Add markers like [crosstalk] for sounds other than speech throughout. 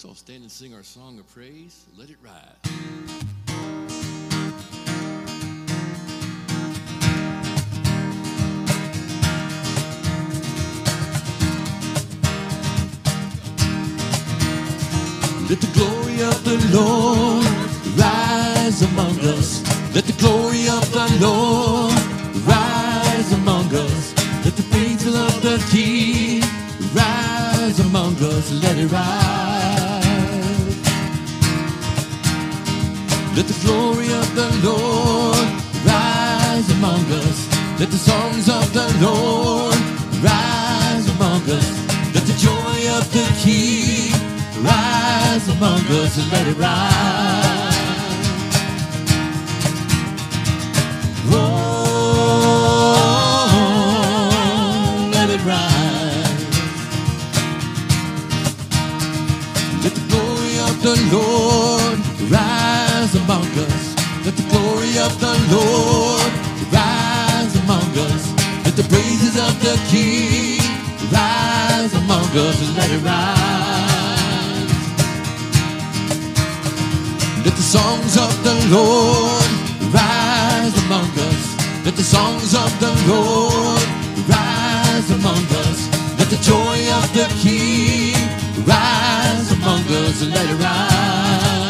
Let's all stand and sing our song of praise. Let it rise. Let the glory of the Lord rise among us. Let the glory of the Lord rise among us. Let the praises of the King among us. Let it rise. Let the glory of the Lord rise among us. Let the songs of the Lord rise among us. Let the joy of the King rise among us and let it rise. Lord rise among us. Let the glory of the Lord rise among us. Let the praises of the King rise among us let it rise. Let the songs of the Lord rise among us. Let the songs of the Lord rise among us. Let the joy of the King among us it rise.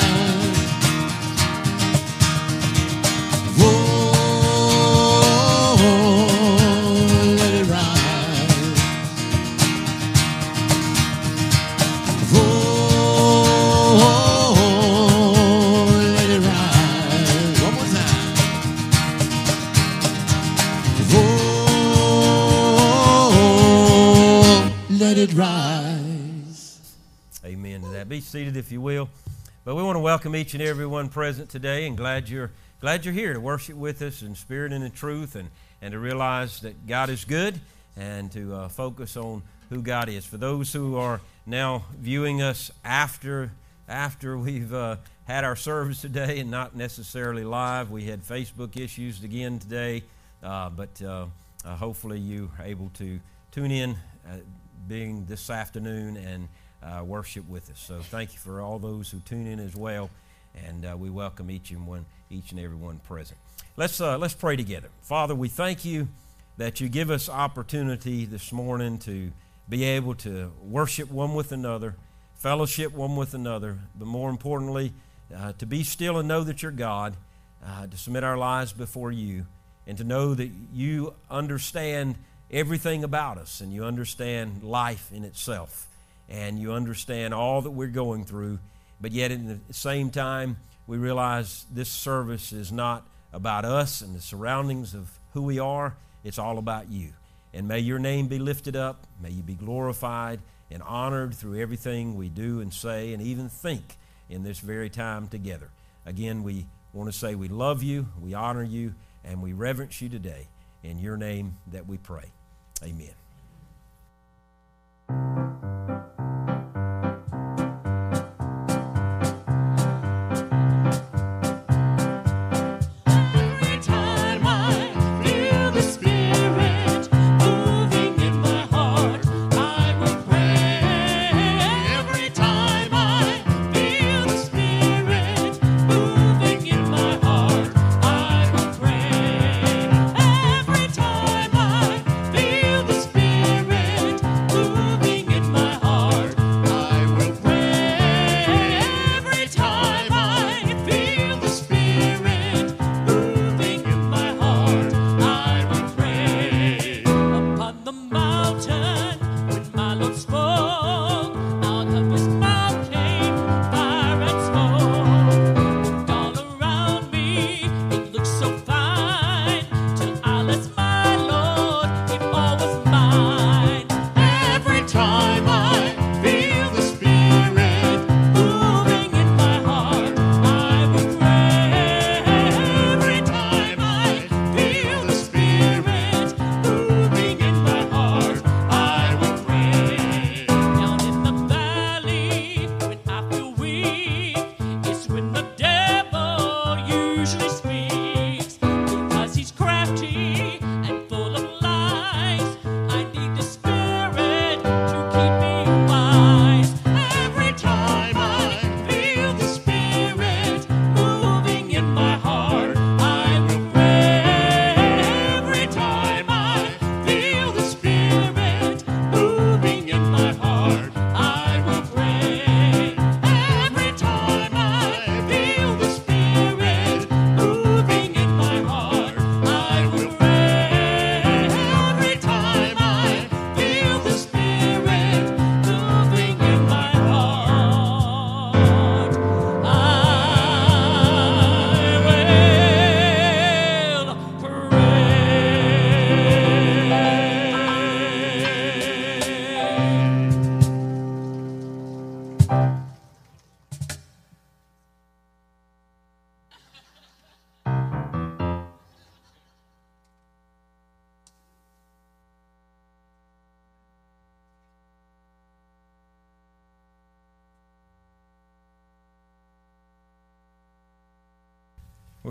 Oh, let it rise. Oh, let it rise. One more time. Oh, let it rise. Seated if you will. But we want to welcome each and every one present today and glad you're glad you're here to worship with us in spirit and in truth and, and to realize that God is good and to uh, focus on who God is. For those who are now viewing us after after we've uh, had our service today and not necessarily live, we had Facebook issues again today, uh, but uh, uh, hopefully you are able to tune in uh, being this afternoon and uh, worship with us. So thank you for all those who tune in as well, and uh, we welcome each and one, each and every one present. Let's uh, let's pray together. Father, we thank you that you give us opportunity this morning to be able to worship one with another, fellowship one with another, but more importantly, uh, to be still and know that you're God, uh, to submit our lives before you, and to know that you understand everything about us and you understand life in itself and you understand all that we're going through, but yet at the same time, we realize this service is not about us and the surroundings of who we are, it's all about you. And may your name be lifted up, may you be glorified and honored through everything we do and say and even think in this very time together. Again, we want to say we love you, we honor you, and we reverence you today. In your name that we pray. Amen. Thank you.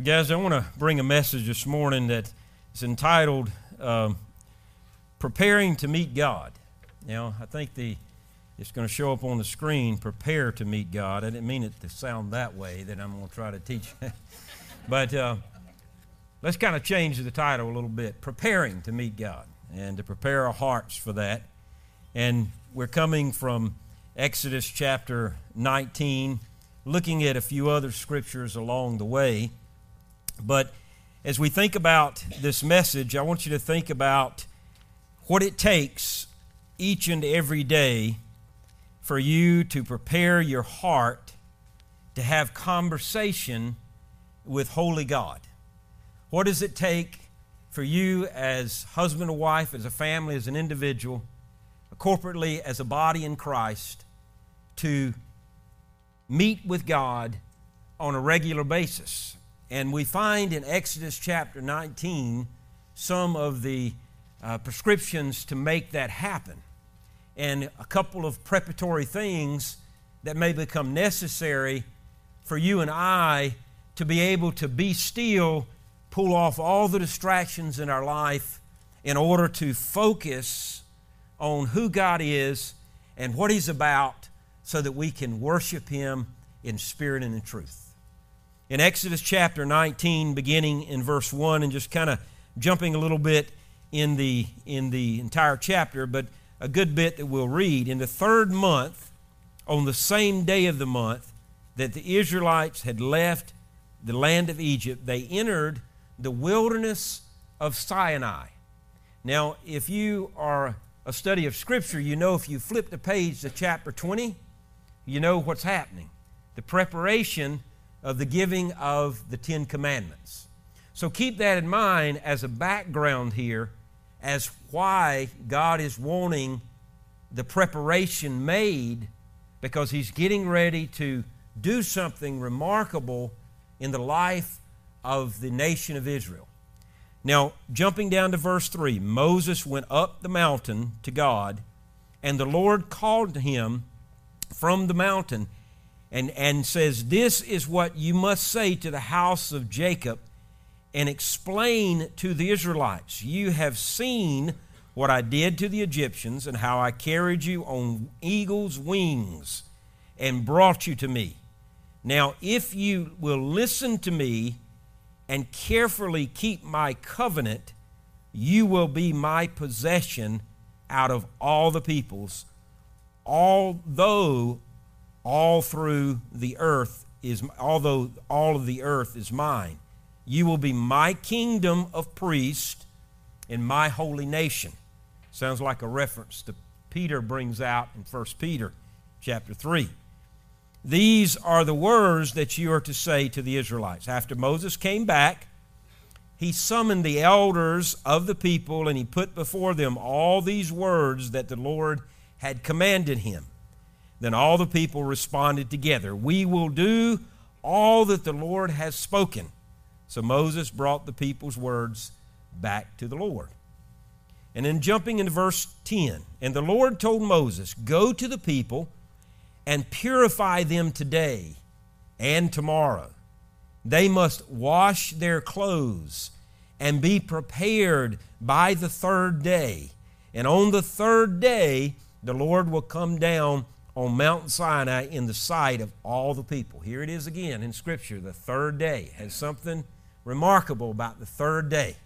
Guys, I want to bring a message this morning that is entitled um, "Preparing to Meet God." Now, I think the it's going to show up on the screen. Prepare to meet God. I didn't mean it to sound that way. That I'm going to try to teach, [laughs] but uh, let's kind of change the title a little bit. Preparing to meet God, and to prepare our hearts for that. And we're coming from Exodus chapter 19, looking at a few other scriptures along the way. But as we think about this message, I want you to think about what it takes each and every day for you to prepare your heart to have conversation with Holy God. What does it take for you as husband or wife, as a family, as an individual, corporately as a body in Christ, to meet with God on a regular basis? And we find in Exodus chapter 19 some of the uh, prescriptions to make that happen. And a couple of preparatory things that may become necessary for you and I to be able to be still, pull off all the distractions in our life in order to focus on who God is and what He's about so that we can worship Him in spirit and in truth in Exodus chapter 19, beginning in verse 1, and just kind of jumping a little bit in the, in the entire chapter, but a good bit that we'll read. In the third month, on the same day of the month that the Israelites had left the land of Egypt, they entered the wilderness of Sinai. Now, if you are a study of Scripture, you know if you flip the page to chapter 20, you know what's happening. The preparation of the giving of the Ten Commandments. So keep that in mind as a background here as why God is wanting the preparation made because He's getting ready to do something remarkable in the life of the nation of Israel. Now, jumping down to verse 3 Moses went up the mountain to God, and the Lord called to him from the mountain and, and says, This is what you must say to the house of Jacob and explain to the Israelites. You have seen what I did to the Egyptians and how I carried you on eagle's wings and brought you to me. Now, if you will listen to me and carefully keep my covenant, you will be my possession out of all the peoples, although all through the earth is although all of the earth is mine you will be my kingdom of priests in my holy nation. Sounds like a reference to peter brings out in 1 peter chapter 3 these are the words that you are to say to the israelites. After moses came back he summoned the elders of the people and he put before them all these words that the lord had commanded him then all the people responded together, We will do all that the Lord has spoken. So Moses brought the people's words back to the Lord. And then jumping into verse 10, and the Lord told Moses, Go to the people and purify them today and tomorrow. They must wash their clothes and be prepared by the third day. And on the third day, the Lord will come down on Mount Sinai in the sight of all the people. Here it is again in Scripture. The third day has something remarkable about the third day.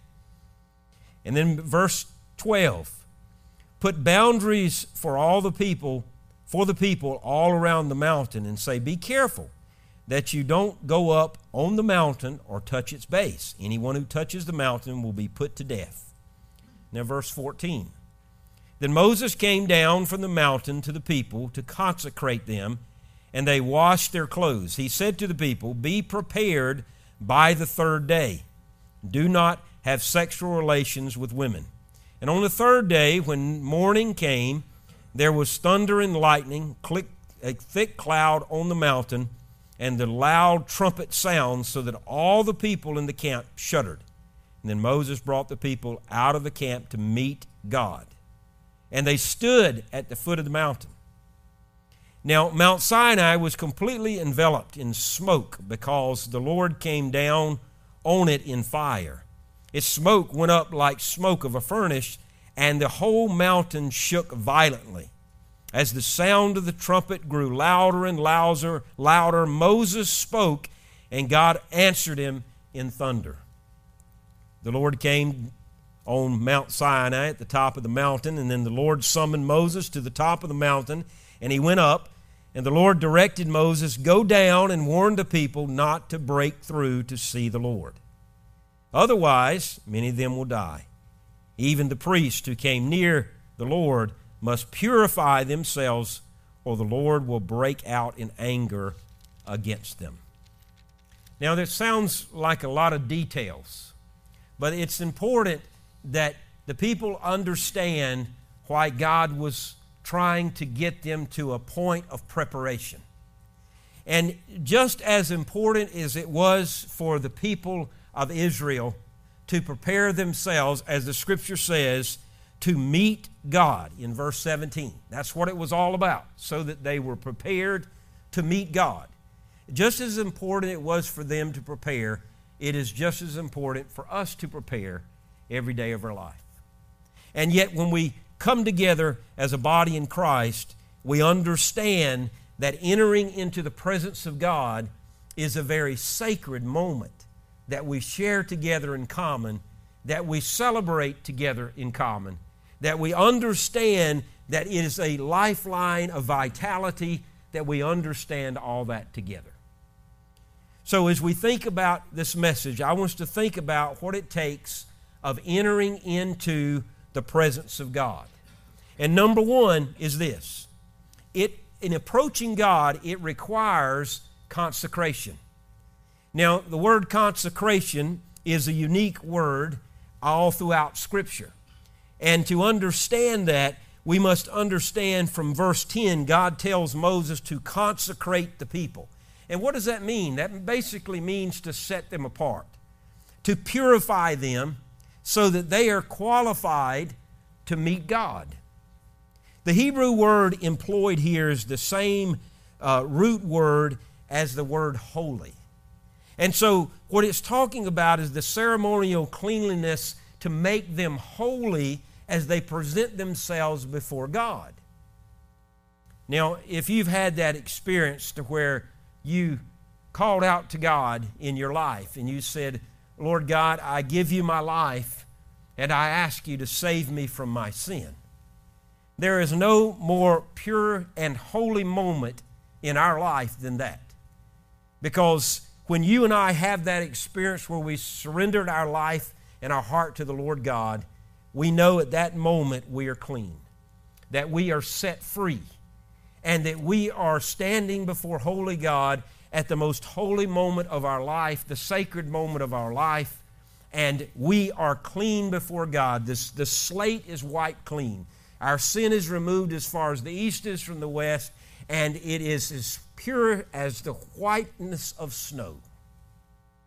And then verse 12 put boundaries for all the people, for the people all around the mountain, and say, Be careful that you don't go up on the mountain or touch its base. Anyone who touches the mountain will be put to death. Now, verse 14. Then Moses came down from the mountain to the people to consecrate them, and they washed their clothes. He said to the people, Be prepared by the third day. Do not have sexual relations with women. And on the third day, when morning came, there was thunder and lightning, a thick cloud on the mountain, and the loud trumpet sound, so that all the people in the camp shuddered. And then Moses brought the people out of the camp to meet God and they stood at the foot of the mountain. Now, Mount Sinai was completely enveloped in smoke because the Lord came down on it in fire. Its smoke went up like smoke of a furnace, and the whole mountain shook violently. As the sound of the trumpet grew louder and louder, louder, Moses spoke, and God answered him in thunder. The Lord came on Mount Sinai at the top of the mountain, and then the Lord summoned Moses to the top of the mountain, and he went up, and the Lord directed Moses, Go down and warn the people not to break through to see the Lord. Otherwise, many of them will die. Even the priests who came near the Lord must purify themselves, or the Lord will break out in anger against them. Now, that sounds like a lot of details, but it's important that the people understand why God was trying to get them to a point of preparation. And just as important as it was for the people of Israel to prepare themselves, as the scripture says, to meet God in verse 17. That's what it was all about, so that they were prepared to meet God. Just as important it was for them to prepare, it is just as important for us to prepare every day of our life. And yet, when we come together as a body in Christ, we understand that entering into the presence of God is a very sacred moment that we share together in common, that we celebrate together in common, that we understand that it is a lifeline of vitality, that we understand all that together. So, as we think about this message, I want us to think about what it takes of entering into the presence of God. And number one is this it, in approaching God, it requires consecration. Now, the word consecration is a unique word all throughout Scripture. And to understand that, we must understand from verse 10, God tells Moses to consecrate the people. And what does that mean? That basically means to set them apart, to purify them so that they are qualified to meet God. The Hebrew word employed here is the same uh, root word as the word holy. And so, what it's talking about is the ceremonial cleanliness to make them holy as they present themselves before God. Now, if you've had that experience to where you called out to God in your life and you said, Lord God, I give you my life and I ask you to save me from my sin. There is no more pure and holy moment in our life than that. Because when you and I have that experience where we surrendered our life and our heart to the Lord God, we know at that moment we are clean, that we are set free, and that we are standing before holy God at the most holy moment of our life, the sacred moment of our life, and we are clean before God. This, the slate is wiped clean. Our sin is removed as far as the east is from the west, and it is as pure as the whiteness of snow.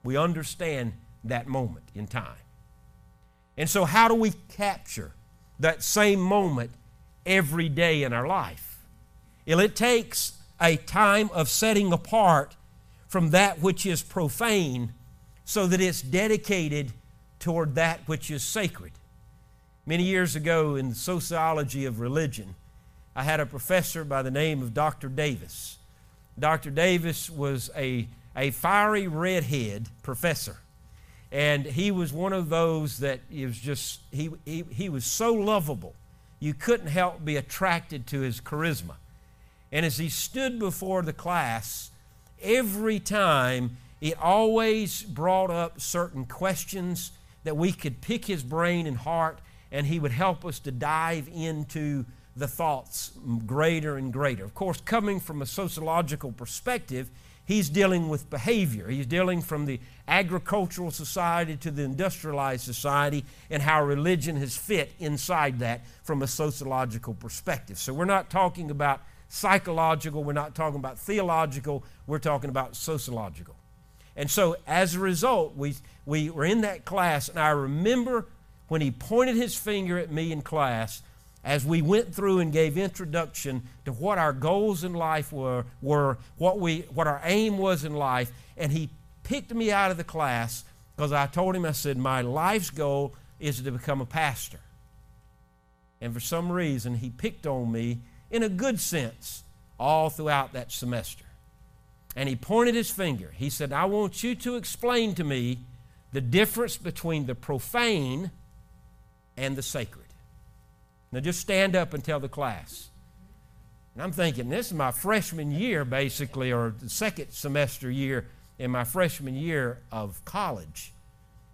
We understand that moment in time. And so, how do we capture that same moment every day in our life? Well, it takes a time of setting apart from that which is profane so that it's dedicated toward that which is sacred. Many years ago in the sociology of religion, I had a professor by the name of Dr. Davis. Dr. Davis was a, a fiery redhead professor. And he was one of those that was just, he, he, he was so lovable, you couldn't help be attracted to his charisma. And as he stood before the class, every time it always brought up certain questions that we could pick his brain and heart, and he would help us to dive into the thoughts greater and greater. Of course, coming from a sociological perspective, he's dealing with behavior. He's dealing from the agricultural society to the industrialized society and how religion has fit inside that from a sociological perspective. So we're not talking about psychological, we're not talking about theological, we're talking about sociological. And so as a result, we, we were in that class, and I remember when he pointed his finger at me in class as we went through and gave introduction to what our goals in life were, were what, we, what our aim was in life, and he picked me out of the class Because I told him, I said, my life's goal is to become a pastor. And for some reason, he picked on me in a good sense all throughout that semester. And he pointed his finger. He said, I want you to explain to me the difference between the profane and the sacred. Now just stand up and tell the class. And I'm thinking, this is my freshman year, basically, or the second semester year in my freshman year of college.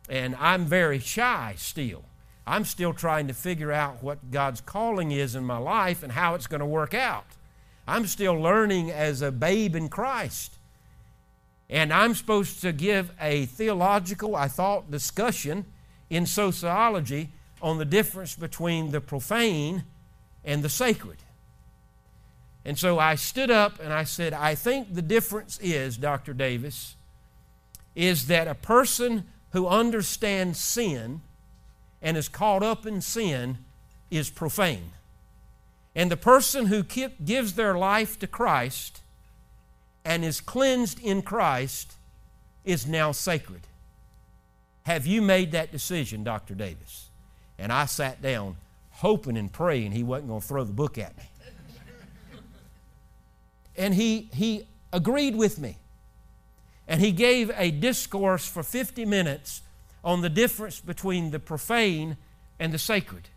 And I'm very shy still. I'm still trying to figure out what God's calling is in my life and how it's going to work out. I'm still learning as a babe in Christ. And I'm supposed to give a theological, I thought, discussion in sociology on the difference between the profane and the sacred. And so I stood up and I said, I think the difference is, Dr. Davis, is that a person who understands sin and is caught up in sin is profane. And the person who gives their life to Christ and is cleansed in Christ is now sacred. Have you made that decision, Dr. Davis? And I sat down hoping and praying he wasn't going to throw the book at me. and he, he agreed with me. And he gave a discourse for 50 minutes on the difference between the profane and the sacred.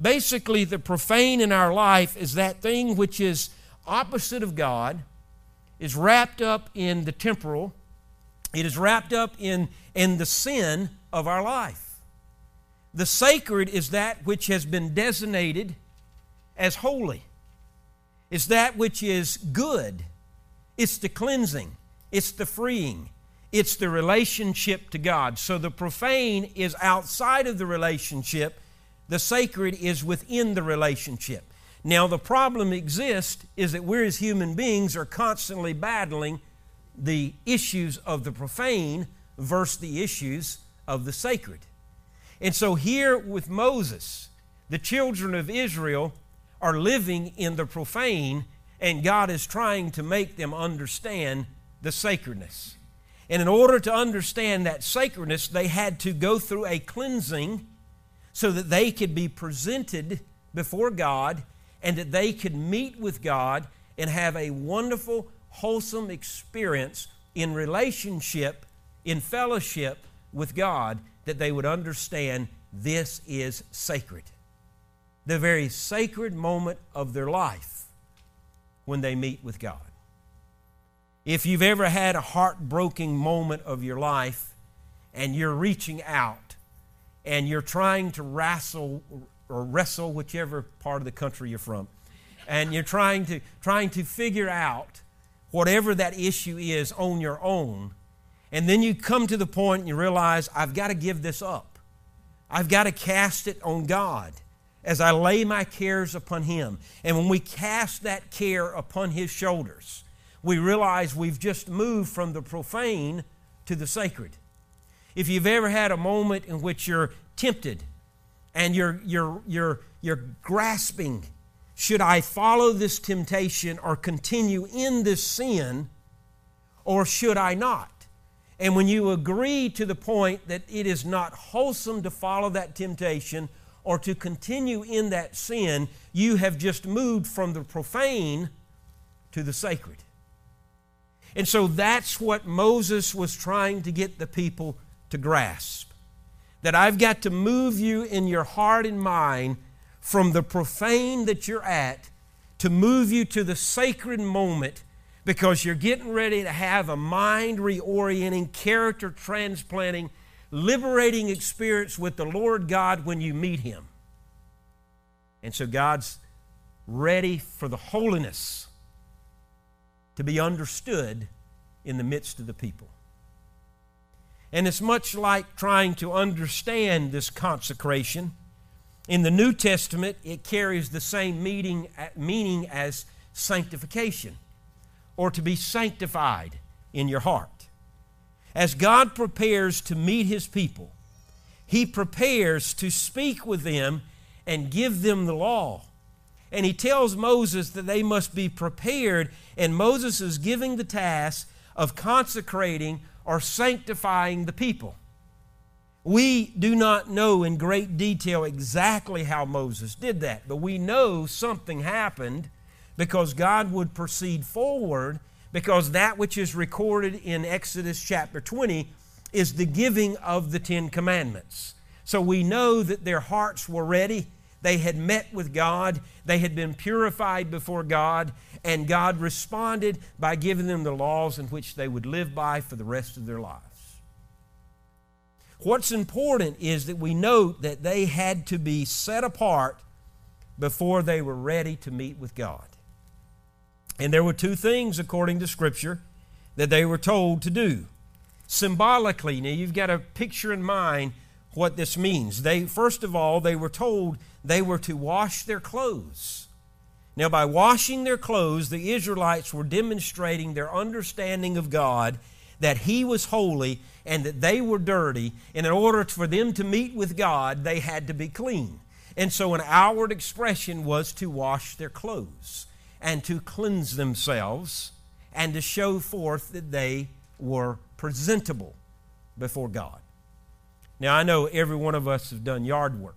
Basically, the profane in our life is that thing which is opposite of God, is wrapped up in the temporal, it is wrapped up in, in the sin of our life. The sacred is that which has been designated as holy. It's that which is good. It's the cleansing. It's the freeing. It's the relationship to God. So the profane is outside of the relationship, the sacred is within the relationship. Now, the problem exists is that we as human beings are constantly battling the issues of the profane versus the issues of the sacred. And so, here with Moses, the children of Israel are living in the profane, and God is trying to make them understand the sacredness. And in order to understand that sacredness, they had to go through a cleansing so that they could be presented before God and that they could meet with God and have a wonderful, wholesome experience in relationship, in fellowship with God, that they would understand this is sacred. The very sacred moment of their life when they meet with God. If you've ever had a heartbreaking moment of your life and you're reaching out and you're trying to wrestle or wrestle whichever part of the country you're from and you're trying to trying to figure out whatever that issue is on your own and then you come to the point and you realize I've got to give this up. I've got to cast it on God as I lay my cares upon him. And when we cast that care upon his shoulders, we realize we've just moved from the profane to the sacred. If you've ever had a moment in which you're tempted and you're, you're, you're, you're grasping, should I follow this temptation or continue in this sin, or should I not? And when you agree to the point that it is not wholesome to follow that temptation or to continue in that sin, you have just moved from the profane to the sacred. And so that's what Moses was trying to get the people to grasp. That I've got to move you in your heart and mind from the profane that you're at to move you to the sacred moment because you're getting ready to have a mind reorienting, character transplanting, liberating experience with the Lord God when you meet Him. And so God's ready for the holiness to be understood in the midst of the people. And it's much like trying to understand this consecration. In the New Testament, it carries the same meaning, meaning as sanctification or to be sanctified in your heart. As God prepares to meet His people, He prepares to speak with them and give them the law and he tells Moses that they must be prepared, and Moses is giving the task of consecrating or sanctifying the people. We do not know in great detail exactly how Moses did that, but we know something happened because God would proceed forward because that which is recorded in Exodus chapter 20 is the giving of the Ten Commandments. So we know that their hearts were ready. They had met with God. They had been purified before God. And God responded by giving them the laws in which they would live by for the rest of their lives. What's important is that we note that they had to be set apart before they were ready to meet with God. And there were two things, according to Scripture, that they were told to do. Symbolically, now you've got a picture in mind what this means. They, first of all, they were told they were to wash their clothes. Now, by washing their clothes, the Israelites were demonstrating their understanding of God, that He was holy and that they were dirty. And in order for them to meet with God, they had to be clean. And so, an outward expression was to wash their clothes and to cleanse themselves and to show forth that they were presentable before God. Now, I know every one of us have done yard work.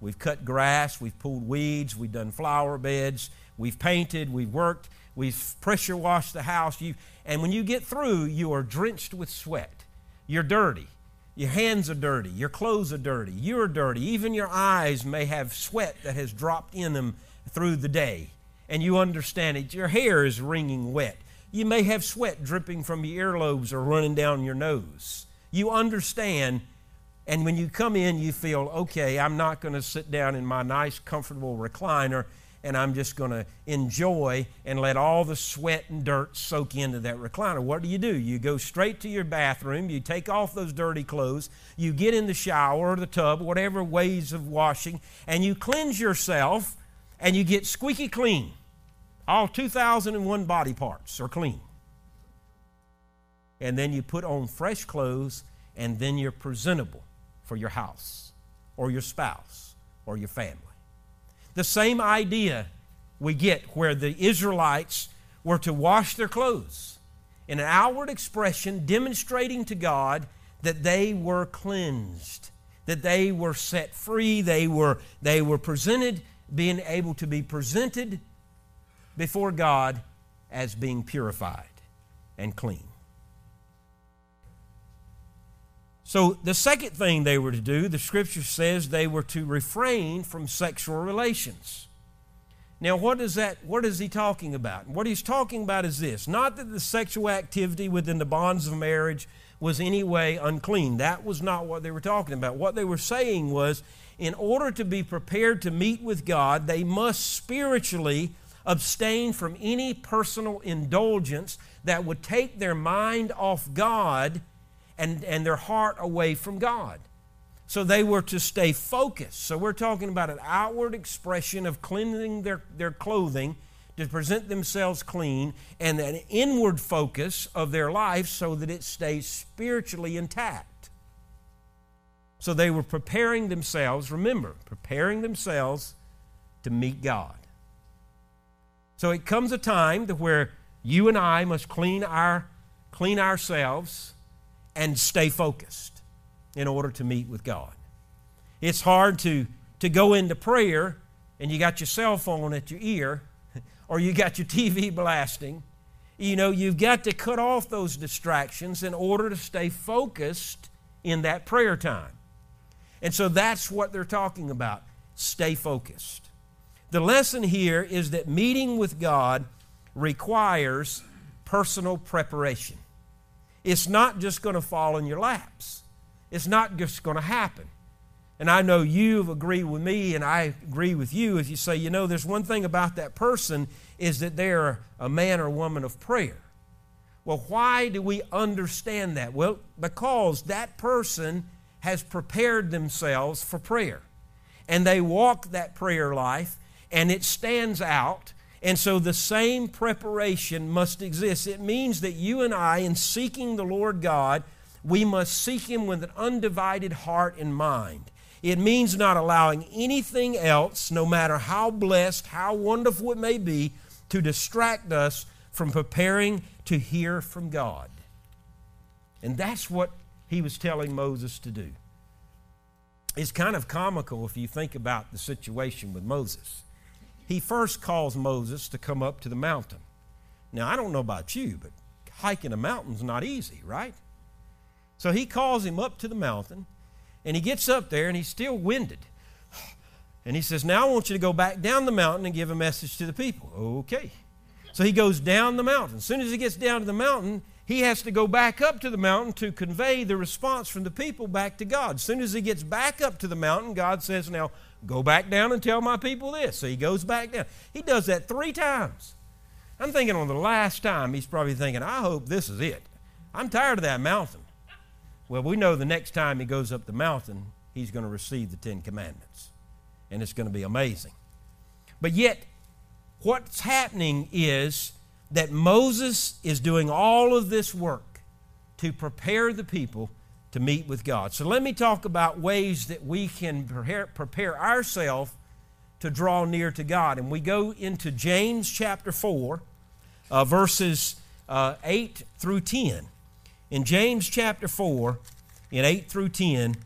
We've cut grass, we've pulled weeds, we've done flower beds, we've painted, we've worked, we've pressure washed the house. You, and when you get through, you are drenched with sweat. You're dirty. Your hands are dirty. Your clothes are dirty. You're dirty. Even your eyes may have sweat that has dropped in them through the day. And you understand it. Your hair is wringing wet. You may have sweat dripping from your earlobes or running down your nose. You understand and when you come in, you feel, okay, I'm not going to sit down in my nice, comfortable recliner and I'm just going to enjoy and let all the sweat and dirt soak into that recliner. What do you do? You go straight to your bathroom, you take off those dirty clothes, you get in the shower or the tub, whatever ways of washing, and you cleanse yourself and you get squeaky clean. All 2,001 body parts are clean. And then you put on fresh clothes and then you're presentable for your house or your spouse or your family. The same idea we get where the Israelites were to wash their clothes in an outward expression demonstrating to God that they were cleansed, that they were set free, they were, they were presented, being able to be presented before God as being purified and clean. So, the second thing they were to do, the scripture says they were to refrain from sexual relations. Now, what is that? What is he talking about? What he's talking about is this not that the sexual activity within the bonds of marriage was any way unclean. That was not what they were talking about. What they were saying was, in order to be prepared to meet with God, they must spiritually abstain from any personal indulgence that would take their mind off God and, and their heart away from God. So they were to stay focused. So we're talking about an outward expression of cleansing their, their clothing to present themselves clean, and an inward focus of their life so that it stays spiritually intact. So they were preparing themselves, remember, preparing themselves to meet God. So it comes a time to where you and I must clean our clean ourselves and stay focused in order to meet with God. It's hard to, to go into prayer and you got your cell phone at your ear [laughs] or you got your TV blasting. You know, you've got to cut off those distractions in order to stay focused in that prayer time. And so that's what they're talking about. Stay focused. The lesson here is that meeting with God requires personal preparation. It's not just going to fall in your laps. It's not just going to happen. And I know you've agreed with me, and I agree with you if you say, you know, there's one thing about that person is that they're a man or woman of prayer. Well, why do we understand that? Well, because that person has prepared themselves for prayer. And they walk that prayer life, and it stands out and so the same preparation must exist. It means that you and I, in seeking the Lord God, we must seek Him with an undivided heart and mind. It means not allowing anything else, no matter how blessed, how wonderful it may be, to distract us from preparing to hear from God. And that's what he was telling Moses to do. It's kind of comical if you think about the situation with Moses. He first calls Moses to come up to the mountain. Now, I don't know about you, but hiking a mountain's not easy, right? So he calls him up to the mountain, and he gets up there, and he's still winded. And he says, Now I want you to go back down the mountain and give a message to the people. Okay. So he goes down the mountain. As soon as he gets down to the mountain, he has to go back up to the mountain to convey the response from the people back to God. As soon as he gets back up to the mountain, God says, Now go back down and tell my people this. So he goes back down. He does that three times. I'm thinking on the last time, he's probably thinking, I hope this is it. I'm tired of that mountain. Well, we know the next time he goes up the mountain, he's going to receive the Ten Commandments. And it's going to be amazing. But yet, what's happening is that Moses is doing all of this work to prepare the people to meet with God. So let me talk about ways that we can prepare, prepare ourselves to draw near to God. And we go into James chapter 4, uh, verses uh, 8 through 10. In James chapter 4, in 8 through 10,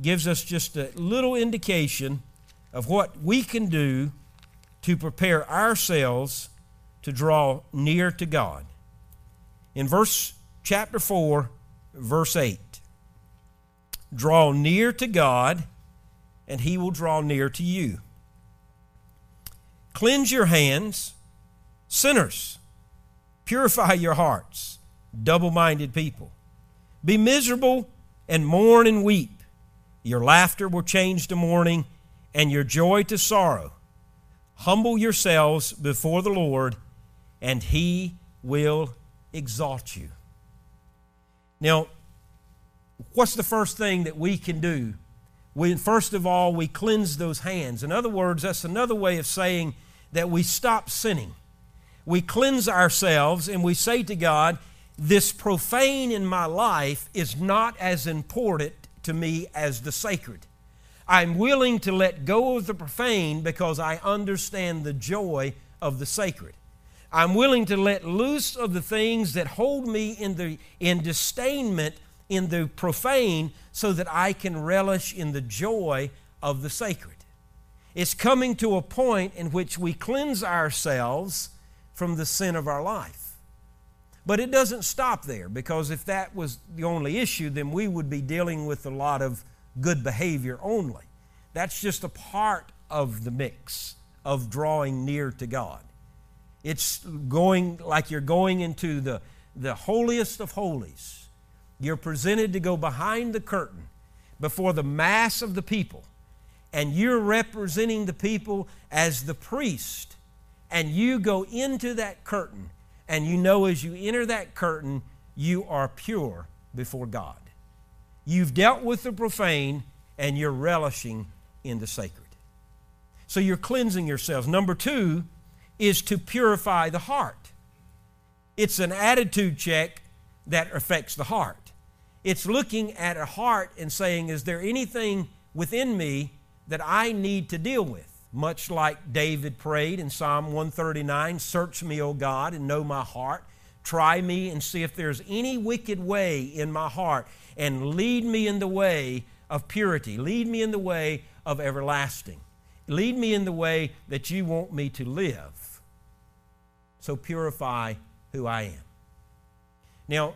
gives us just a little indication of what we can do to prepare ourselves to draw near to God. In verse chapter 4, verse 8, draw near to God, and he will draw near to you. Cleanse your hands, sinners. Purify your hearts, double minded people. Be miserable and mourn and weep. Your laughter will change to mourning, and your joy to sorrow. Humble yourselves before the Lord, and he will exalt you. Now, what's the first thing that we can do? We, first of all, we cleanse those hands. In other words, that's another way of saying that we stop sinning. We cleanse ourselves and we say to God, This profane in my life is not as important to me as the sacred. I'm willing to let go of the profane because I understand the joy of the sacred. I'm willing to let loose of the things that hold me in, the, in disdainment in the profane so that I can relish in the joy of the sacred. It's coming to a point in which we cleanse ourselves from the sin of our life. But it doesn't stop there because if that was the only issue, then we would be dealing with a lot of good behavior only. That's just a part of the mix of drawing near to God. It's going like you're going into the, the holiest of holies. You're presented to go behind the curtain before the mass of the people, and you're representing the people as the priest, and you go into that curtain, and you know as you enter that curtain, you are pure before God. You've dealt with the profane, and you're relishing in the sacred. So you're cleansing yourselves. Number two, is to purify the heart. It's an attitude check that affects the heart. It's looking at a heart and saying, Is there anything within me that I need to deal with? Much like David prayed in Psalm 139 Search me, O God, and know my heart. Try me and see if there's any wicked way in my heart, and lead me in the way of purity. Lead me in the way of everlasting. Lead me in the way that you want me to live. So purify who I am. Now,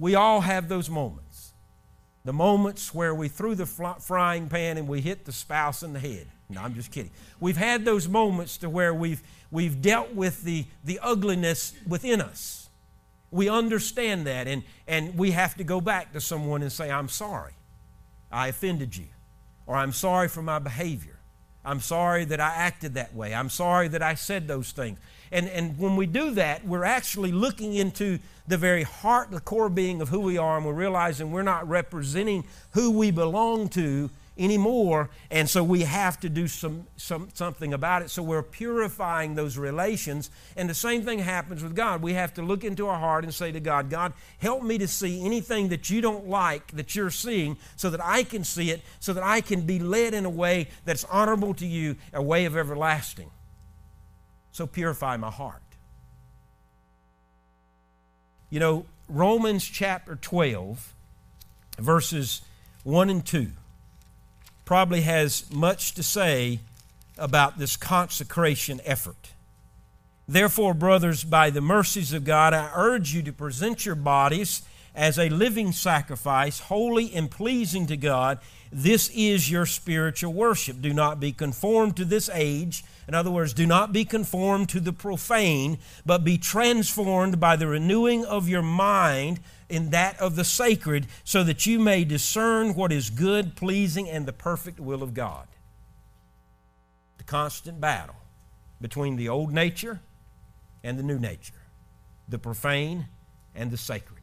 we all have those moments. The moments where we threw the frying pan and we hit the spouse in the head. No, I'm just kidding. We've had those moments to where we've, we've dealt with the, the ugliness within us. We understand that, and, and we have to go back to someone and say, I'm sorry. I offended you. Or I'm sorry for my behavior. I'm sorry that I acted that way. I'm sorry that I said those things. And, and when we do that, we're actually looking into the very heart, the core being of who we are, and we're realizing we're not representing who we belong to anymore. And so we have to do some, some, something about it. So we're purifying those relations. And the same thing happens with God. We have to look into our heart and say to God, God, help me to see anything that you don't like that you're seeing so that I can see it, so that I can be led in a way that's honorable to you, a way of everlasting. So purify my heart. You know, Romans chapter 12, verses 1 and 2 probably has much to say about this consecration effort. Therefore, brothers, by the mercies of God, I urge you to present your bodies as a living sacrifice, holy and pleasing to God. This is your spiritual worship. Do not be conformed to this age. In other words, do not be conformed to the profane, but be transformed by the renewing of your mind in that of the sacred, so that you may discern what is good, pleasing, and the perfect will of God. The constant battle between the old nature and the new nature, the profane and the sacred.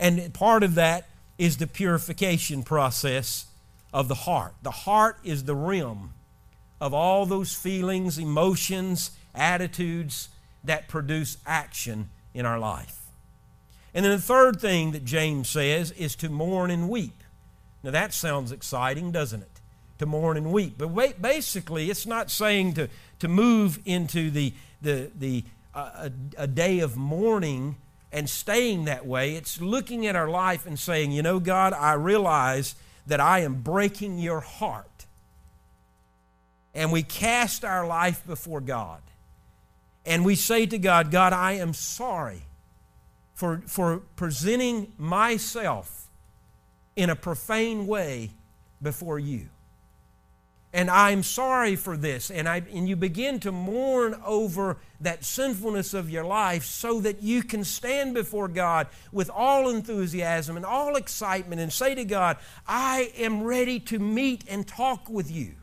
And part of that is the purification process of the heart. The heart is the rim of all those feelings, emotions, attitudes that produce action in our life. And then the third thing that James says is to mourn and weep. Now that sounds exciting, doesn't it? To mourn and weep. But wait, basically, it's not saying to, to move into the, the, the, uh, a, a day of mourning and staying that way. It's looking at our life and saying, you know, God, I realize that I am breaking your heart. And we cast our life before God. And we say to God, God, I am sorry for, for presenting myself in a profane way before you. And I'm sorry for this. And, I, and you begin to mourn over that sinfulness of your life so that you can stand before God with all enthusiasm and all excitement and say to God, I am ready to meet and talk with you.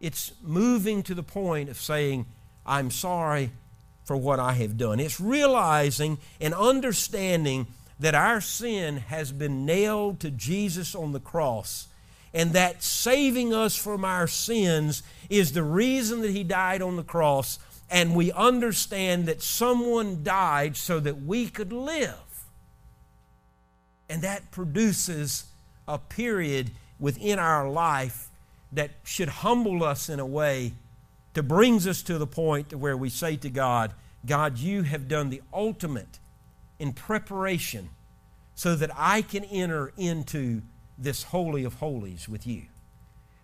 It's moving to the point of saying, I'm sorry for what I have done. It's realizing and understanding that our sin has been nailed to Jesus on the cross and that saving us from our sins is the reason that He died on the cross. And we understand that someone died so that we could live. And that produces a period within our life that should humble us in a way that brings us to the point where we say to God, God, you have done the ultimate in preparation so that I can enter into this Holy of Holies with you.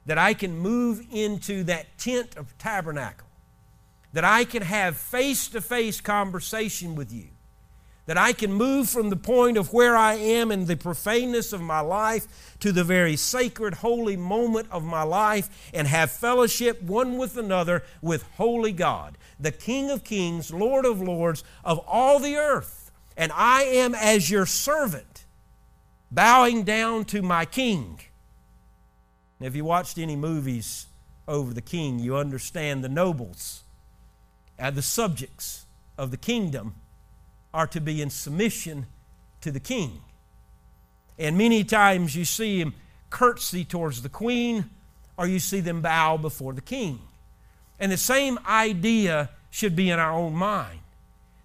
That I can move into that tent of tabernacle. That I can have face to face conversation with you. That I can move from the point of where I am in the profaneness of my life to the very sacred, holy moment of my life and have fellowship one with another with Holy God, the King of Kings, Lord of Lords of all the earth and I am as your servant, bowing down to my king. Now, if you watched any movies over the king, you understand the nobles and the subjects of the kingdom are to be in submission to the king. And many times you see him curtsy towards the queen, or you see them bow before the king. And the same idea should be in our own mind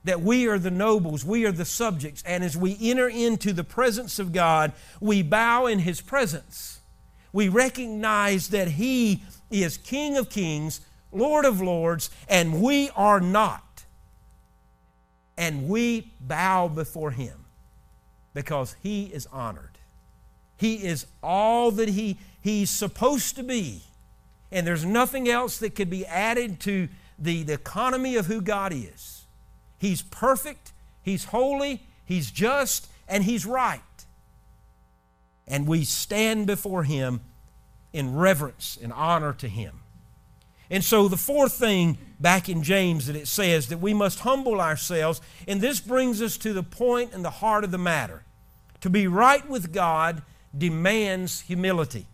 that we are the nobles, we are the subjects, and as we enter into the presence of God, we bow in His presence. We recognize that He is King of kings, Lord of lords, and we are not. And we bow before Him because He is honored. He is all that he, He's supposed to be. And there's nothing else that could be added to the, the economy of who God is. He's perfect, He's holy, He's just, and He's right. And we stand before Him in reverence and honor to Him. And so, the fourth thing back in James that it says that we must humble ourselves, and this brings us to the point and the heart of the matter. To be right with God demands humility.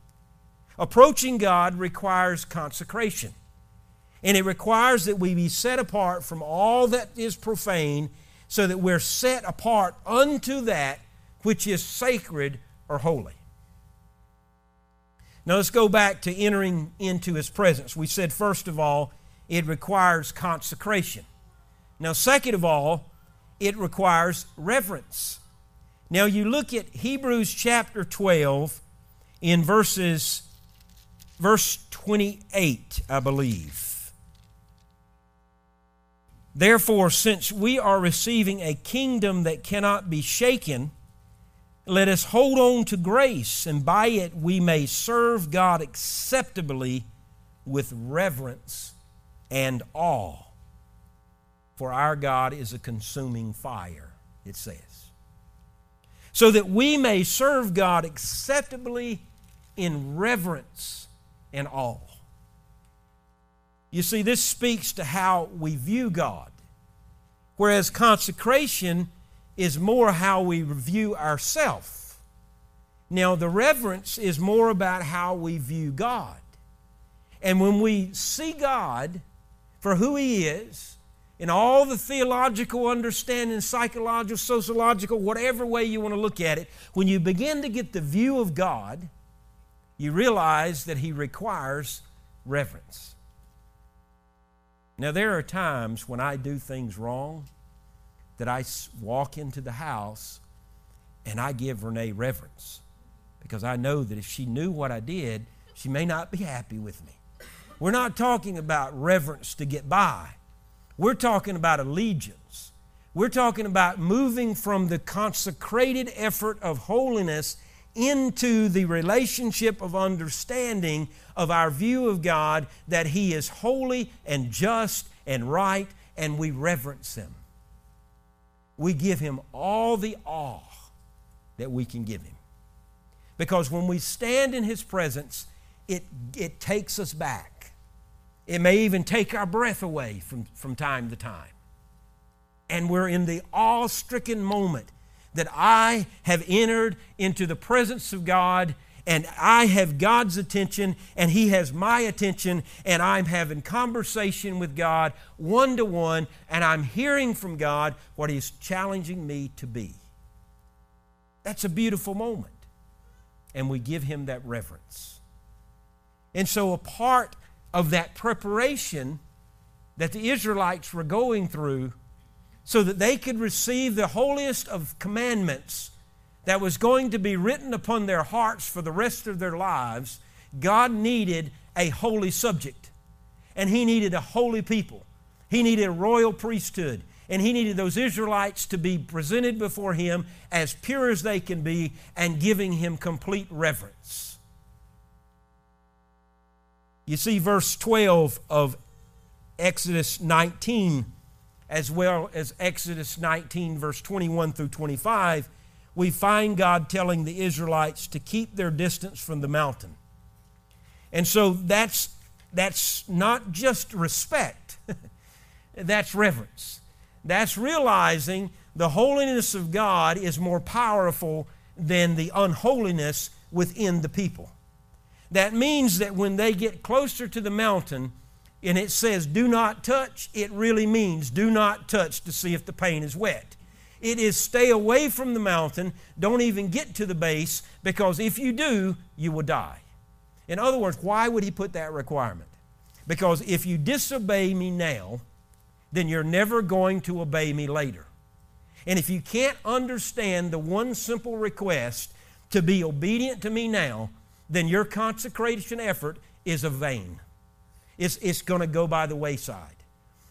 Approaching God requires consecration. And it requires that we be set apart from all that is profane so that we're set apart unto that which is sacred or holy. Now let's go back to entering into His presence. We said, first of all, it requires consecration. Now, second of all, it requires reverence. Now, you look at Hebrews chapter 12 in verses, verse 28, I believe. Therefore, since we are receiving a kingdom that cannot be shaken, let us hold on to grace, and by it we may serve God acceptably with reverence and awe. For our God is a consuming fire, it says. So that we may serve God acceptably in reverence and awe. You see, this speaks to how we view God, whereas consecration is more how we view ourselves. Now, the reverence is more about how we view God. And when we see God for who He is, in all the theological understanding, psychological, sociological, whatever way you want to look at it, when you begin to get the view of God, you realize that He requires reverence. Now, there are times when I do things wrong that I walk into the house and I give Renee reverence because I know that if she knew what I did, she may not be happy with me. We're not talking about reverence to get by. We're talking about allegiance. We're talking about moving from the consecrated effort of holiness into the relationship of understanding of our view of God that He is holy and just and right, and we reverence Him. We give Him all the awe that we can give Him. Because when we stand in His presence, it, it takes us back. It may even take our breath away from, from time to time. And we're in the awe stricken moment that I have entered into the presence of God and I have God's attention and He has my attention and I'm having conversation with God one to one and I'm hearing from God what He's challenging me to be. That's a beautiful moment. And we give Him that reverence. And so, a part of that preparation that the Israelites were going through so that they could receive the holiest of commandments that was going to be written upon their hearts for the rest of their lives, God needed a holy subject. And He needed a holy people. He needed a royal priesthood. And He needed those Israelites to be presented before Him as pure as they can be and giving Him complete reverence. You see, verse 12 of Exodus 19 as well as Exodus 19, verse 21 through 25, we find God telling the Israelites to keep their distance from the mountain. And so that's, that's not just respect, [laughs] that's reverence. That's realizing the holiness of God is more powerful than the unholiness within the people. That means that when they get closer to the mountain, and it says do not touch, it really means do not touch to see if the paint is wet. It is stay away from the mountain, don't even get to the base, because if you do, you will die. In other words, why would he put that requirement? Because if you disobey me now, then you're never going to obey me later. And if you can't understand the one simple request to be obedient to me now, then your consecration effort is a vain it's, it's going to go by the wayside.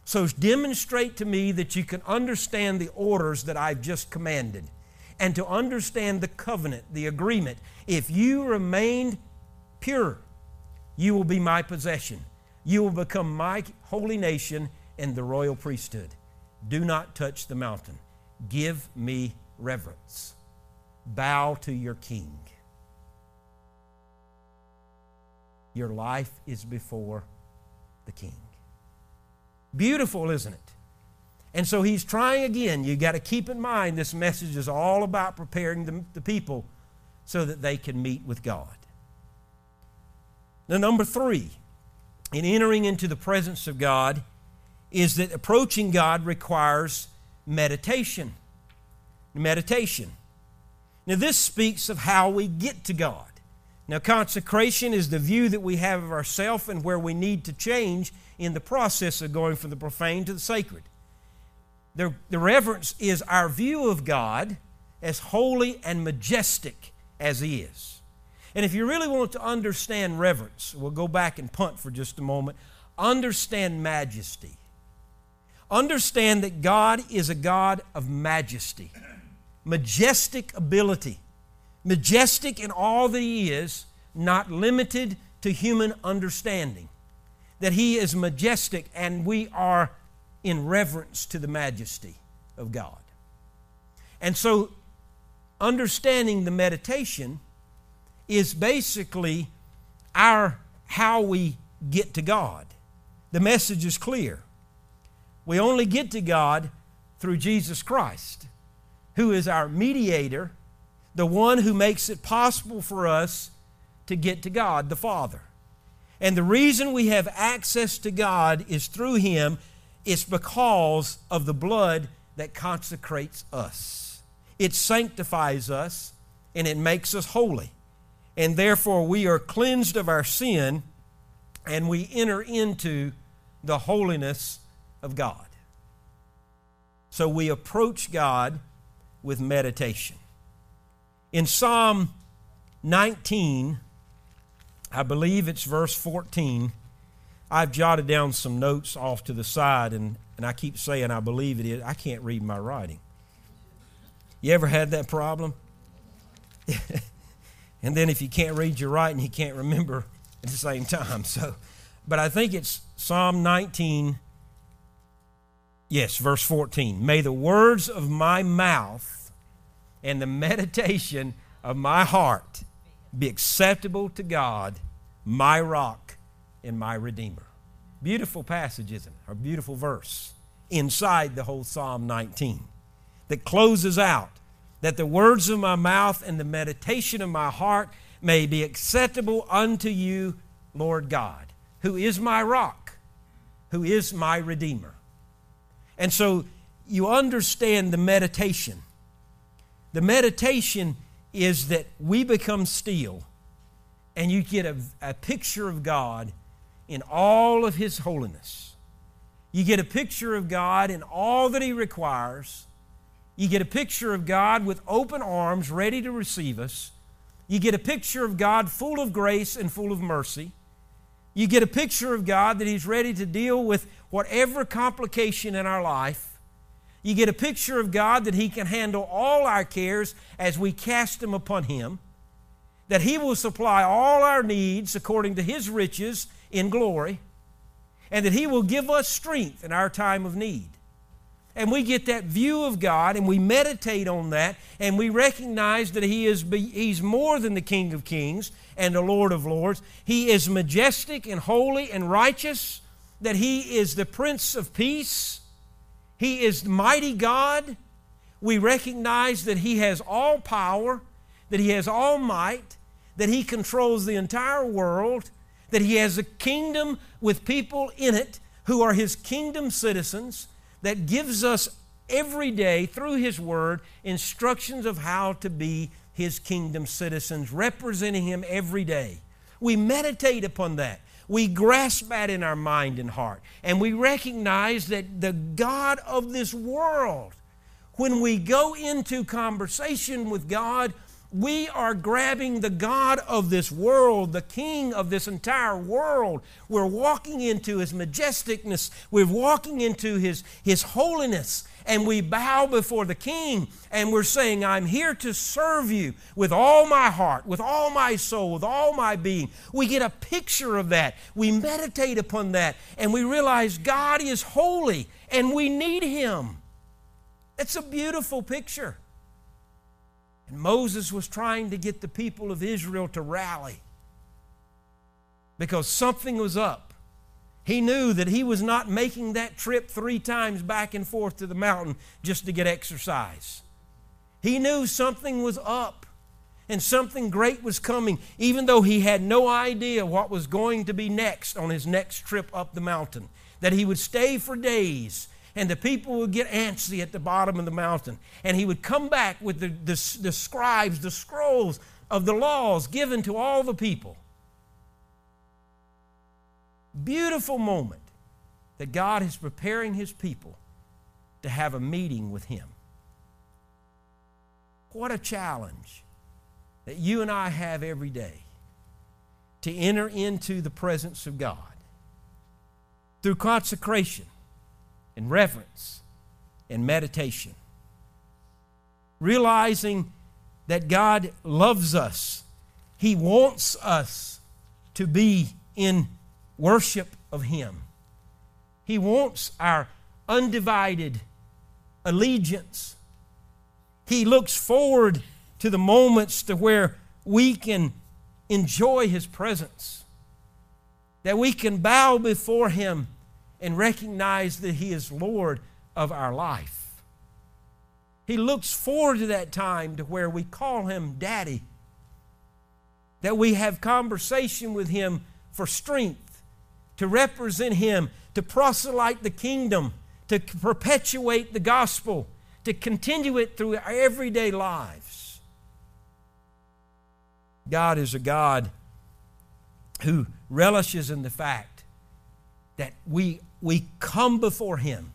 So demonstrate to me that you can understand the orders that I've just commanded and to understand the covenant, the agreement. If you remain pure, you will be my possession. You will become my holy nation and the royal priesthood. Do not touch the mountain. Give me reverence. Bow to your king. Your life is before the king. Beautiful, isn't it? And so he's trying again. You've got to keep in mind this message is all about preparing the, the people so that they can meet with God. Now, number three, in entering into the presence of God, is that approaching God requires meditation. Meditation. Now, this speaks of how we get to God. Now, consecration is the view that we have of ourselves and where we need to change in the process of going from the profane to the sacred. The, the reverence is our view of God as holy and majestic as He is. And if you really want to understand reverence, we'll go back and punt for just a moment. Understand majesty. Understand that God is a God of majesty, majestic ability majestic in all that He is, not limited to human understanding. That He is majestic and we are in reverence to the majesty of God. And so, understanding the meditation is basically our how we get to God. The message is clear. We only get to God through Jesus Christ, who is our mediator, the one who makes it possible for us to get to God the Father. And the reason we have access to God is through Him, it's because of the blood that consecrates us. It sanctifies us and it makes us holy. And therefore, we are cleansed of our sin and we enter into the holiness of God. So we approach God with meditation. In Psalm 19, I believe it's verse 14, I've jotted down some notes off to the side, and, and I keep saying I believe it is. I can't read my writing. You ever had that problem? [laughs] and then if you can't read your writing, you can't remember at the same time. So, but I think it's Psalm 19, yes, verse 14. May the words of my mouth and the meditation of my heart be acceptable to God, my rock and my redeemer. Beautiful passage, isn't it? Or beautiful verse inside the whole Psalm 19 that closes out that the words of my mouth and the meditation of my heart may be acceptable unto you, Lord God, who is my rock, who is my redeemer. And so you understand the meditation. The meditation is that we become still and you get a, a picture of God in all of His holiness. You get a picture of God in all that He requires. You get a picture of God with open arms ready to receive us. You get a picture of God full of grace and full of mercy. You get a picture of God that He's ready to deal with whatever complication in our life. You get a picture of God that He can handle all our cares as we cast them upon Him, that He will supply all our needs according to His riches in glory, and that He will give us strength in our time of need. And we get that view of God and we meditate on that and we recognize that He is He's more than the King of Kings and the Lord of Lords. He is majestic and holy and righteous, that He is the Prince of Peace. He is mighty God. We recognize that He has all power, that He has all might, that He controls the entire world, that He has a kingdom with people in it who are His kingdom citizens, that gives us every day through His Word instructions of how to be His kingdom citizens, representing Him every day. We meditate upon that. We grasp that in our mind and heart. And we recognize that the God of this world, when we go into conversation with God, we are grabbing the God of this world, the King of this entire world. We're walking into His majesticness, we're walking into His, His holiness, and we bow before the King and we're saying, I'm here to serve you with all my heart, with all my soul, with all my being. We get a picture of that. We meditate upon that, and we realize God is holy and we need Him. It's a beautiful picture. And Moses was trying to get the people of Israel to rally because something was up. He knew that he was not making that trip three times back and forth to the mountain just to get exercise. He knew something was up and something great was coming, even though he had no idea what was going to be next on his next trip up the mountain. That he would stay for days and the people would get antsy at the bottom of the mountain. And he would come back with the, the, the scribes, the scrolls of the laws given to all the people. Beautiful moment that God is preparing his people to have a meeting with him. What a challenge that you and I have every day to enter into the presence of God through consecration and reverence and meditation. Realizing that God loves us. He wants us to be in worship of Him. He wants our undivided allegiance. He looks forward to the moments to where we can enjoy His presence, that we can bow before Him and recognize that He is Lord of our life. He looks forward to that time to where we call Him Daddy, that we have conversation with Him for strength, to represent Him, to proselyte the kingdom, to perpetuate the gospel, to continue it through our everyday lives. God is a God who relishes in the fact that we, we come before Him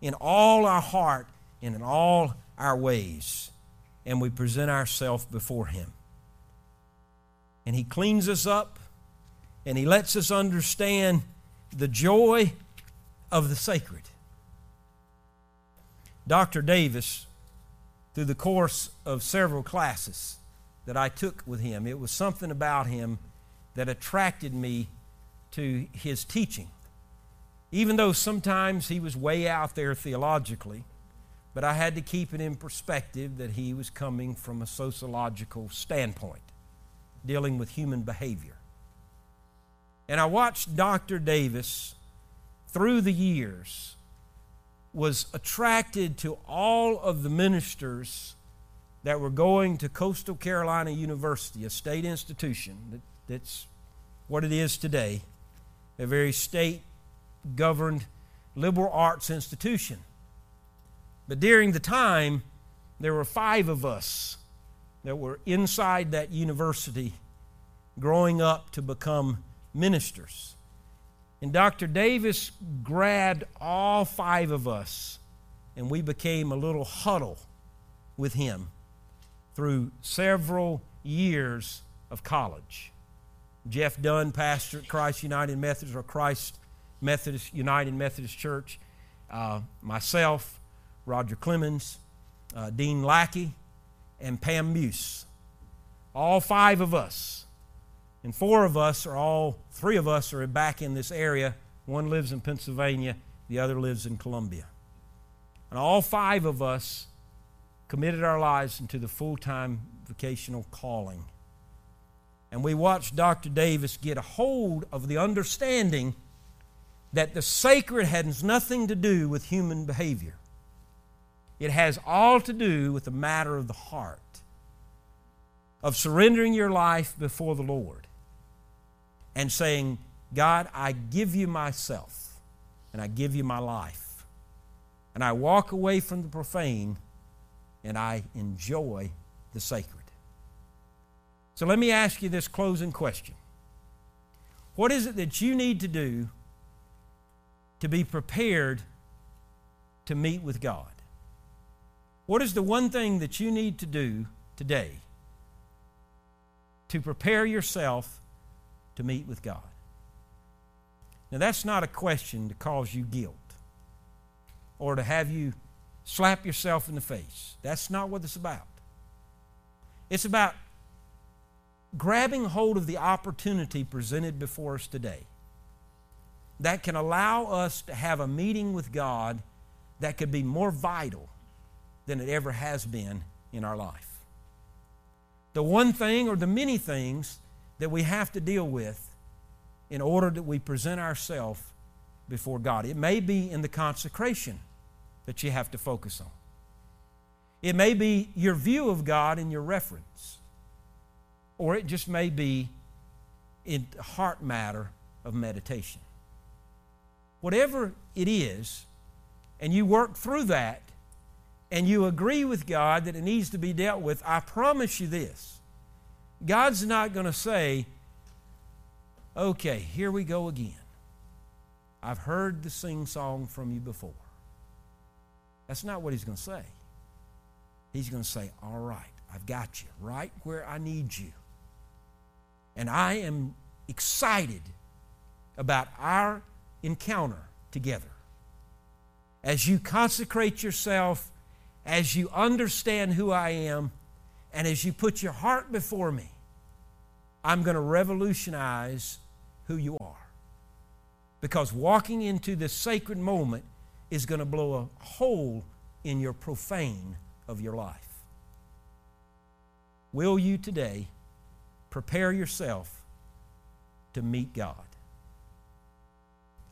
in all our heart and in all our ways, and we present ourselves before Him. And He cleans us up, and He lets us understand the joy of the sacred. Dr. Davis, through the course of several classes that I took with him, it was something about him that attracted me to his teaching. Even though sometimes he was way out there theologically, but I had to keep it in perspective that he was coming from a sociological standpoint, dealing with human behavior. And I watched Dr. Davis through the years was attracted to all of the ministers that were going to Coastal Carolina University, a state institution that, that's what it is today, a very state governed liberal arts institution. But during the time, there were five of us that were inside that university growing up to become ministers. And Dr. Davis grabbed all five of us, and we became a little huddle with him through several years of college. Jeff Dunn, pastor at Christ United Methodist or Christ Methodist United Methodist Church, uh, myself, Roger Clemens, uh, Dean Lackey, and Pam Muse. All five of us and four of us are all, three of us are back in this area. One lives in Pennsylvania, the other lives in Columbia. And all five of us committed our lives into the full time vocational calling. And we watched Dr. Davis get a hold of the understanding that the sacred has nothing to do with human behavior. It has all to do with the matter of the heart, of surrendering your life before the Lord and saying, God, I give you myself and I give you my life. And I walk away from the profane and I enjoy the sacred. So let me ask you this closing question What is it that you need to do to be prepared to meet with God? What is the one thing that you need to do today to prepare yourself to meet with God? Now, that's not a question to cause you guilt or to have you slap yourself in the face. That's not what it's about. It's about grabbing hold of the opportunity presented before us today that can allow us to have a meeting with God that could be more vital than it ever has been in our life. The one thing or the many things that we have to deal with in order that we present ourselves before God. It may be in the consecration that you have to focus on. It may be your view of God and your reference. Or it just may be in heart matter of meditation. Whatever it is, and you work through that, and you agree with God that it needs to be dealt with, I promise you this God's not going to say, okay, here we go again. I've heard the sing song from you before. That's not what He's going to say. He's going to say, all right, I've got you right where I need you. And I am excited about our encounter together. As you consecrate yourself, as you understand who I am, And as you put your heart before me, I'm going to revolutionize who you are. Because walking into this sacred moment is going to blow a hole in your profane of your life. Will you today prepare yourself to meet God?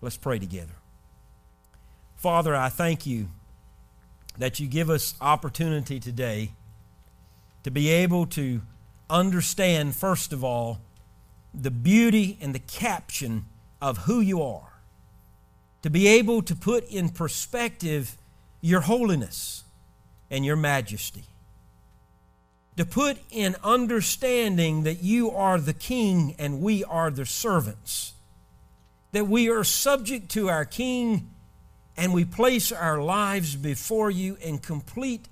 Let's pray together. Father, I thank you that you give us opportunity today to be able to understand, first of all, the beauty and the caption of who you are, to be able to put in perspective your holiness and your majesty, to put in understanding that you are the king and we are the servants, that we are subject to our king and we place our lives before you in complete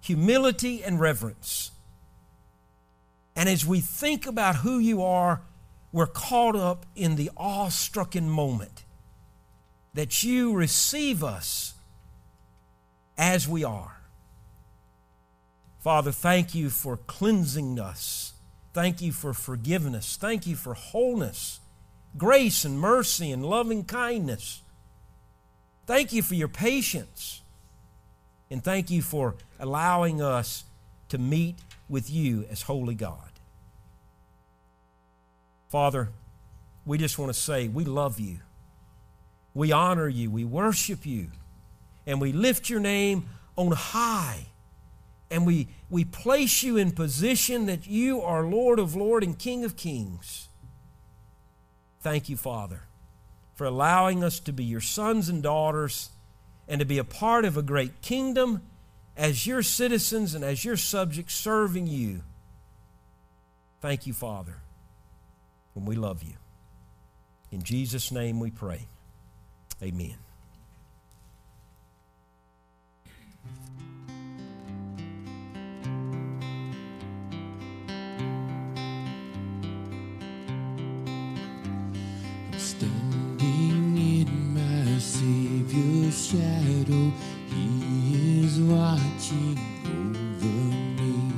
humility and reverence. And as we think about who you are, we're caught up in the awe-stricken moment that you receive us as we are. Father, thank you for cleansing us. Thank you for forgiveness. Thank you for wholeness, grace and mercy and loving kindness. Thank you for your patience. And thank you for allowing us to meet with you as holy God. Father, we just want to say we love you. We honor you. We worship you. And we lift your name on high. And we, we place you in position that you are Lord of Lords and King of Kings. Thank you, Father, for allowing us to be your sons and daughters and to be a part of a great kingdom as your citizens and as your subjects serving you. Thank you, Father, and we love you. In Jesus' name we pray. Amen. Shadow, He is watching over me.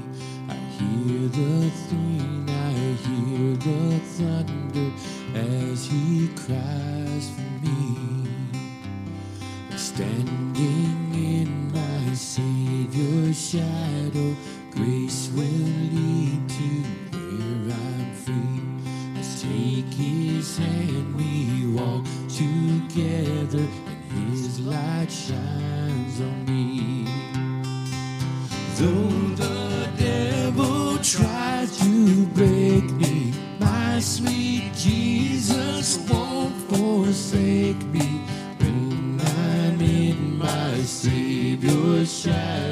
I hear the thring, I hear the thunder as He cries for me. Standing in my Savior's shadow, grace will lead to where I'm free. I take His hand, we walk together, Light shines on me. Though the devil tries to break me, my sweet Jesus won't forsake me. When I'm in my Savior's shadow,